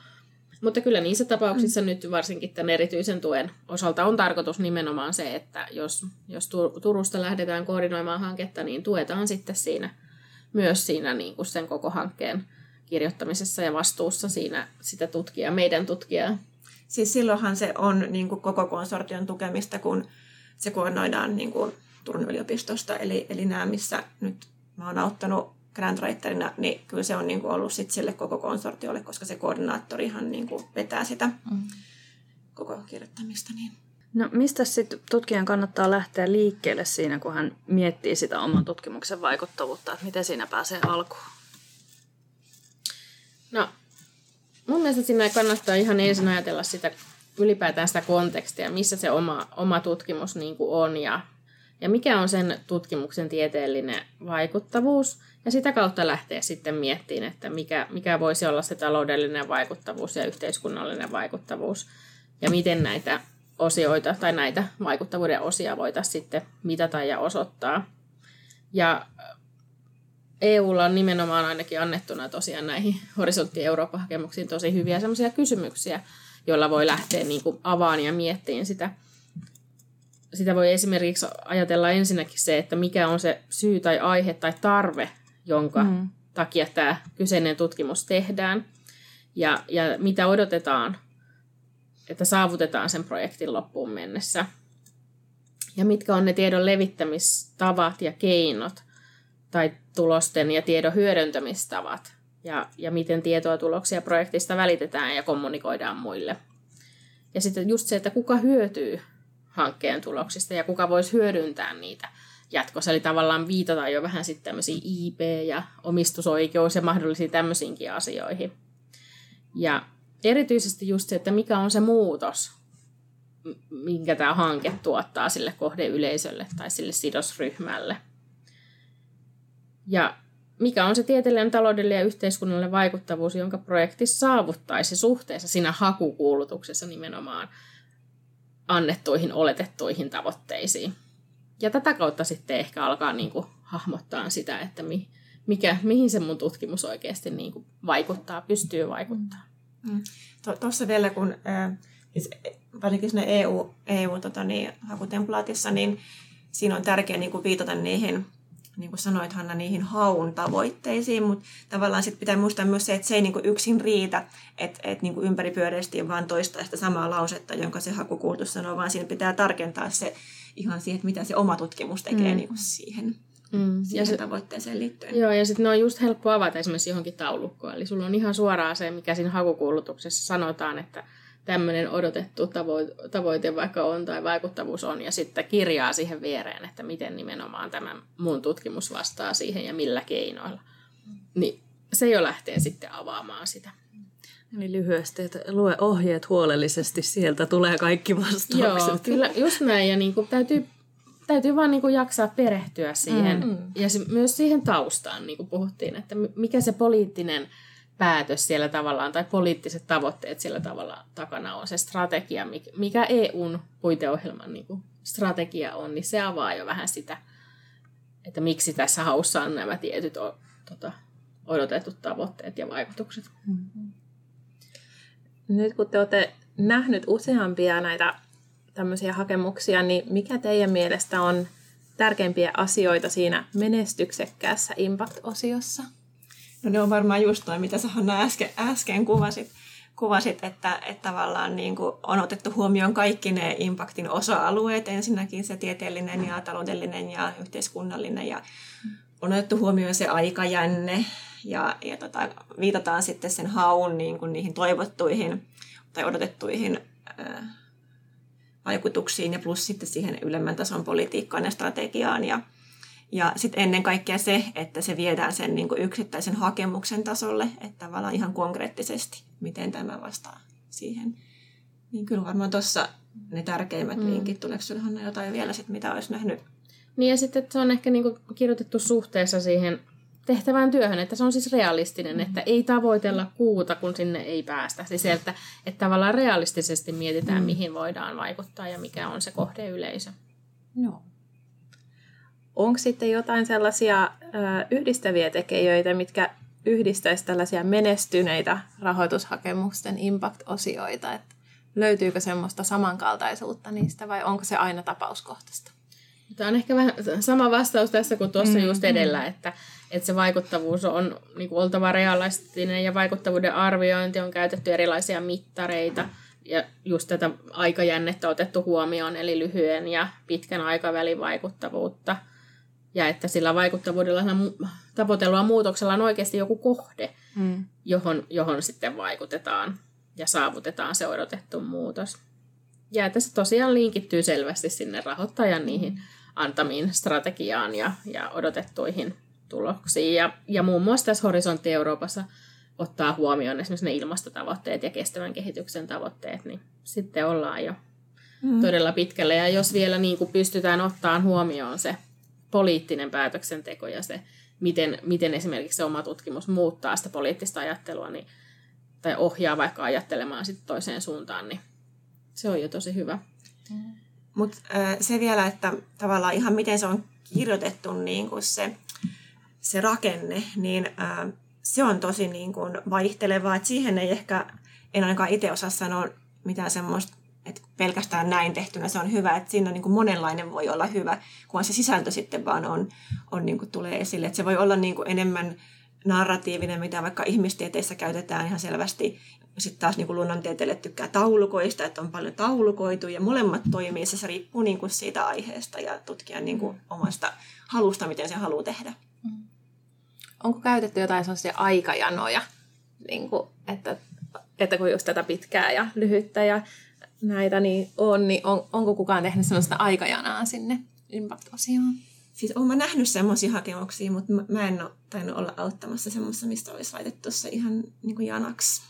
Speaker 3: Mutta kyllä niissä tapauksissa mm. nyt varsinkin tämän erityisen tuen osalta on tarkoitus nimenomaan se, että jos, jos Turusta lähdetään koordinoimaan hanketta, niin tuetaan sitten siinä myös siinä niin kuin sen koko hankkeen kirjoittamisessa ja vastuussa siinä sitä tutkijaa, meidän tutkijaa.
Speaker 4: Siis silloinhan se on niin kuin koko konsortion tukemista, kun se koordinoidaan niin kuin Turun yliopistosta. Eli, eli nämä, missä nyt mä oon auttanut grantwriterina, niin kyllä se on niin kuin ollut sit sille koko konsortiolle, koska se koordinaattorihan niin kuin vetää sitä mm. koko kirjoittamista. Niin.
Speaker 2: No mistä sitten tutkijan kannattaa lähteä liikkeelle siinä, kun hän miettii sitä oman tutkimuksen vaikuttavuutta, että miten siinä pääsee alkuun?
Speaker 3: No, mun mielestä siinä kannattaa ihan ensin ajatella sitä ylipäätään sitä kontekstia, missä se oma, oma tutkimus niin kuin on ja, ja mikä on sen tutkimuksen tieteellinen vaikuttavuus. Ja sitä kautta lähtee sitten miettimään, että mikä, mikä voisi olla se taloudellinen vaikuttavuus ja yhteiskunnallinen vaikuttavuus. Ja miten näitä osioita tai näitä vaikuttavuuden osia voitaisiin sitten mitata ja osoittaa. Ja EUlla on nimenomaan ainakin annettuna tosiaan näihin horisontti Eurooppa-hakemuksiin tosi hyviä semmoisia kysymyksiä, joilla voi lähteä niin kuin avaan ja miettiin sitä. Sitä voi esimerkiksi ajatella ensinnäkin se, että mikä on se syy tai aihe tai tarve, jonka mm. takia tämä kyseinen tutkimus tehdään. Ja, ja mitä odotetaan, että saavutetaan sen projektin loppuun mennessä. Ja mitkä on ne tiedon levittämistavat ja keinot tai tulosten ja tiedon hyödyntämistavat ja, ja miten tietoa, tuloksia projektista välitetään ja kommunikoidaan muille. Ja sitten just se, että kuka hyötyy hankkeen tuloksista ja kuka voisi hyödyntää niitä jatkossa. Eli tavallaan viitataan jo vähän sitten tämmöisiin IP- ja omistusoikeus ja mahdollisiin tämmöisiinkin asioihin. Ja erityisesti just se, että mikä on se muutos, minkä tämä hanke tuottaa sille kohdeyleisölle tai sille sidosryhmälle. Ja mikä on se tieteellinen, taloudellinen ja yhteiskunnallinen vaikuttavuus, jonka projekti saavuttaisi suhteessa siinä hakukuulutuksessa nimenomaan annettuihin oletettuihin tavoitteisiin. Ja tätä kautta sitten ehkä alkaa niin kuin hahmottaa sitä, että mi, mikä, mihin se mun tutkimus oikeasti niin kuin vaikuttaa, pystyy vaikuttaa.
Speaker 4: Mm. Tuossa vielä, kun äh, siis varsinkin siinä EU, EU tota, niin, niin siinä on tärkeää niin viitata niihin niin kuin sanoit Hanna, niihin haun tavoitteisiin, mutta tavallaan sitten pitää muistaa myös se, että se ei niin kuin yksin riitä, että, että niin ympäripyöreästi vaan toistaa sitä samaa lausetta, jonka se hakukuulutus sanoo, vaan siinä pitää tarkentaa se ihan siihen, että mitä se oma tutkimus tekee mm. niin kuin siihen. Mm. Siihen ja se, tavoitteeseen liittyen.
Speaker 3: Joo, ja sitten ne on just helppo avata esimerkiksi johonkin taulukkoon. Eli sulla on ihan suoraan se, mikä siinä hakukuulutuksessa sanotaan, että tämmöinen odotettu tavoite, tavoite vaikka on tai vaikuttavuus on, ja sitten kirjaa siihen viereen, että miten nimenomaan tämä mun tutkimus vastaa siihen ja millä keinoilla. Niin se jo lähtee sitten avaamaan sitä.
Speaker 2: Eli lyhyesti, että lue ohjeet huolellisesti, sieltä tulee kaikki vastaukset.
Speaker 3: Joo, kyllä just näin, ja niin kuin täytyy, täytyy vaan niin kuin jaksaa perehtyä siihen, mm. ja se, myös siihen taustaan, niin kuin puhuttiin, että mikä se poliittinen päätös siellä tavallaan, tai poliittiset tavoitteet siellä tavalla takana on se strategia, mikä EUn puiteohjelman niin kuin strategia on, niin se avaa jo vähän sitä, että miksi tässä haussa on nämä tietyt tota, odotetut tavoitteet ja vaikutukset. Mm-hmm.
Speaker 1: Nyt kun te olette nähnyt useampia näitä tämmöisiä hakemuksia, niin mikä teidän mielestä on tärkeimpiä asioita siinä menestyksekkäässä Impact-osiossa?
Speaker 4: No ne on varmaan just noin, mitä sä Hanna äsken, äsken kuvasit, kuvasit että, että tavallaan niin kuin on otettu huomioon kaikki ne impaktin osa-alueet, ensinnäkin se tieteellinen ja taloudellinen ja yhteiskunnallinen ja on otettu huomioon se aikajänne ja, ja tota, viitataan sitten sen haun niin kuin niihin toivottuihin tai odotettuihin ää, vaikutuksiin ja plus sitten siihen ylemmän tason politiikkaan ja strategiaan ja, ja sitten ennen kaikkea se, että se viedään sen niin kuin yksittäisen hakemuksen tasolle, että tavallaan ihan konkreettisesti, miten tämä vastaa siihen, Niin kyllä varmaan tuossa ne tärkeimmät mm. linkit. Tuleeko sinulle Hanna jotain vielä, sit, mitä olisi nähnyt?
Speaker 3: Niin ja sitten että se on ehkä niinku kirjoitettu suhteessa siihen tehtävään työhön, että se on siis realistinen, mm. että ei tavoitella kuuta, kun sinne ei päästä. Siis että, että tavallaan realistisesti mietitään, mm. mihin voidaan vaikuttaa ja mikä on se kohdeyleisö.
Speaker 1: Joo. Onko sitten jotain sellaisia yhdistäviä tekijöitä, mitkä yhdistäisi tällaisia menestyneitä rahoitushakemusten impact-osioita? Että löytyykö semmoista samankaltaisuutta niistä vai onko se aina tapauskohtaista?
Speaker 3: Tämä on ehkä vähän sama vastaus tässä kuin tuossa mm, just edellä, mm. että, että se vaikuttavuus on niin kuin oltava realistinen ja vaikuttavuuden arviointi on käytetty erilaisia mittareita ja just tätä aikajännettä otettu huomioon, eli lyhyen ja pitkän aikavälin vaikuttavuutta. Ja että sillä vaikuttavuudella tavoitellulla muutoksella on oikeasti joku kohde, mm. johon, johon sitten vaikutetaan ja saavutetaan se odotettu muutos. Ja että se tosiaan linkittyy selvästi sinne rahoittajan niihin antamiin strategiaan ja, ja odotettuihin tuloksiin. Ja, ja muun muassa tässä Horisontti Euroopassa ottaa huomioon esimerkiksi ne ilmastotavoitteet ja kestävän kehityksen tavoitteet, niin sitten ollaan jo mm. todella pitkälle. Ja jos vielä niin kuin pystytään ottaa huomioon se poliittinen päätöksenteko ja se, miten, miten esimerkiksi se oma tutkimus muuttaa sitä poliittista ajattelua, niin, tai ohjaa vaikka ajattelemaan sitten toiseen suuntaan, niin se on jo tosi hyvä.
Speaker 4: Mutta se vielä, että tavallaan ihan miten se on kirjoitettu niin kuin se, se rakenne, niin se on tosi niin kuin vaihtelevaa. Et siihen ei ehkä, en ainakaan itse osaa sanoa mitään semmoista, että pelkästään näin tehtynä se on hyvä. Että siinä niin kuin monenlainen voi olla hyvä, kun se sisältö sitten vaan on, on niin kuin tulee esille. Et se voi olla niin kuin enemmän narratiivinen, mitä vaikka ihmistieteissä käytetään ihan selvästi sitten taas niin kuin luonnontieteilijät tykkää taulukoista, että on paljon taulukoitu ja molemmat toimii. Se, se riippuu niin kuin siitä aiheesta ja tutkijan niin kuin omasta halusta, miten se haluaa tehdä. Mm.
Speaker 1: Onko käytetty jotain sellaisia aikajanoja, niin kuin, että, että kun just tätä pitkää ja lyhyttä ja näitä niin on, niin on, onko kukaan tehnyt sellaista aikajanaa sinne impact-osioon?
Speaker 4: Siis olen nähnyt semmoisia hakemuksia, mutta mä en ole tainnut olla auttamassa semmoista, mistä olisi laitettu se ihan niin kuin janaksi.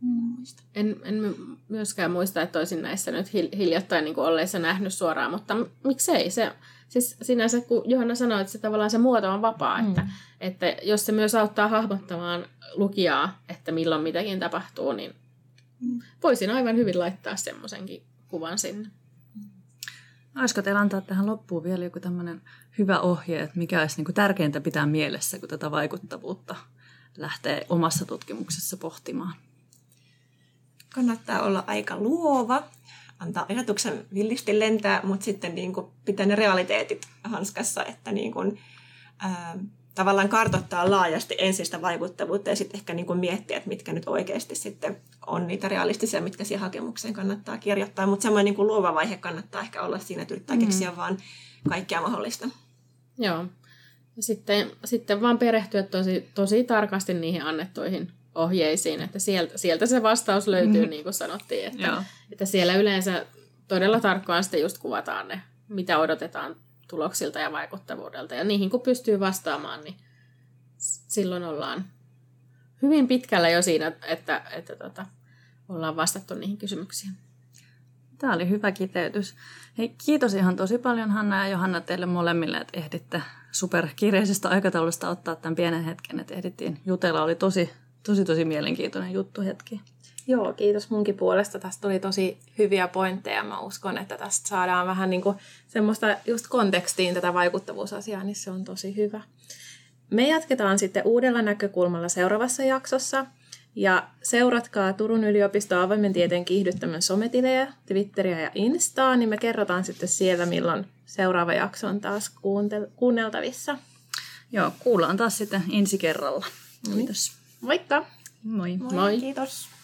Speaker 3: Muista. En, en myöskään muista, että olisin näissä nyt hiljattain niin olleissa nähnyt suoraan, mutta miksei se, siis sinänsä kun Johanna sanoi, että se tavallaan se muoto on vapaa, mm. että, että jos se myös auttaa hahmottamaan lukijaa, että milloin mitäkin tapahtuu, niin mm. Voisin aivan hyvin laittaa semmoisenkin kuvan sinne.
Speaker 2: Olisiko teillä antaa tähän loppuun vielä joku tämmöinen hyvä ohje, että mikä olisi niin tärkeintä pitää mielessä, kun tätä vaikuttavuutta lähtee omassa tutkimuksessa pohtimaan?
Speaker 4: kannattaa olla aika luova, antaa ajatuksen villisti lentää, mutta sitten niin kuin pitää ne realiteetit hanskassa, että niin kuin, ää, tavallaan kartoittaa laajasti ensin sitä vaikuttavuutta ja sitten ehkä niin kuin miettiä, että mitkä nyt oikeasti sitten on niitä realistisia, mitkä siihen hakemukseen kannattaa kirjoittaa. Mutta semmoinen niin kuin luova vaihe kannattaa ehkä olla siinä, että yrittää mm. keksiä vaan kaikkea mahdollista.
Speaker 3: Joo. Ja sitten, sitten vaan perehtyä tosi, tosi tarkasti niihin annettuihin ohjeisiin, että sieltä, sieltä se vastaus löytyy, mm. niin kuin sanottiin, että, että siellä yleensä todella tarkkaan sitten just kuvataan ne, mitä odotetaan tuloksilta ja vaikuttavuudelta. Ja niihin kun pystyy vastaamaan, niin silloin ollaan hyvin pitkällä jo siinä, että, että tota, ollaan vastattu niihin kysymyksiin.
Speaker 2: Tämä oli hyvä kiteytys. Hei, kiitos ihan tosi paljon Hanna ja Johanna teille molemmille, että ehditte superkiireisestä aikataulusta ottaa tämän pienen hetken, että ehdittiin jutella. Oli tosi tosi tosi mielenkiintoinen juttu hetki.
Speaker 1: Joo, kiitos munkin puolesta. Tästä tuli tosi hyviä pointteja. Mä uskon, että tästä saadaan vähän niin kuin semmoista just kontekstiin tätä vaikuttavuusasiaa, niin se on tosi hyvä. Me jatketaan sitten uudella näkökulmalla seuraavassa jaksossa. Ja seuratkaa Turun yliopiston avoimen tieteen kiihdyttämän sometilejä, Twitteriä ja Instaa, niin me kerrotaan sitten siellä, milloin seuraava jakso on taas kuunneltavissa.
Speaker 2: Joo, kuullaan taas sitten ensi kerralla.
Speaker 1: Kiitos. Moikka!
Speaker 2: Moi.
Speaker 1: Moi. Moi. Kiitos.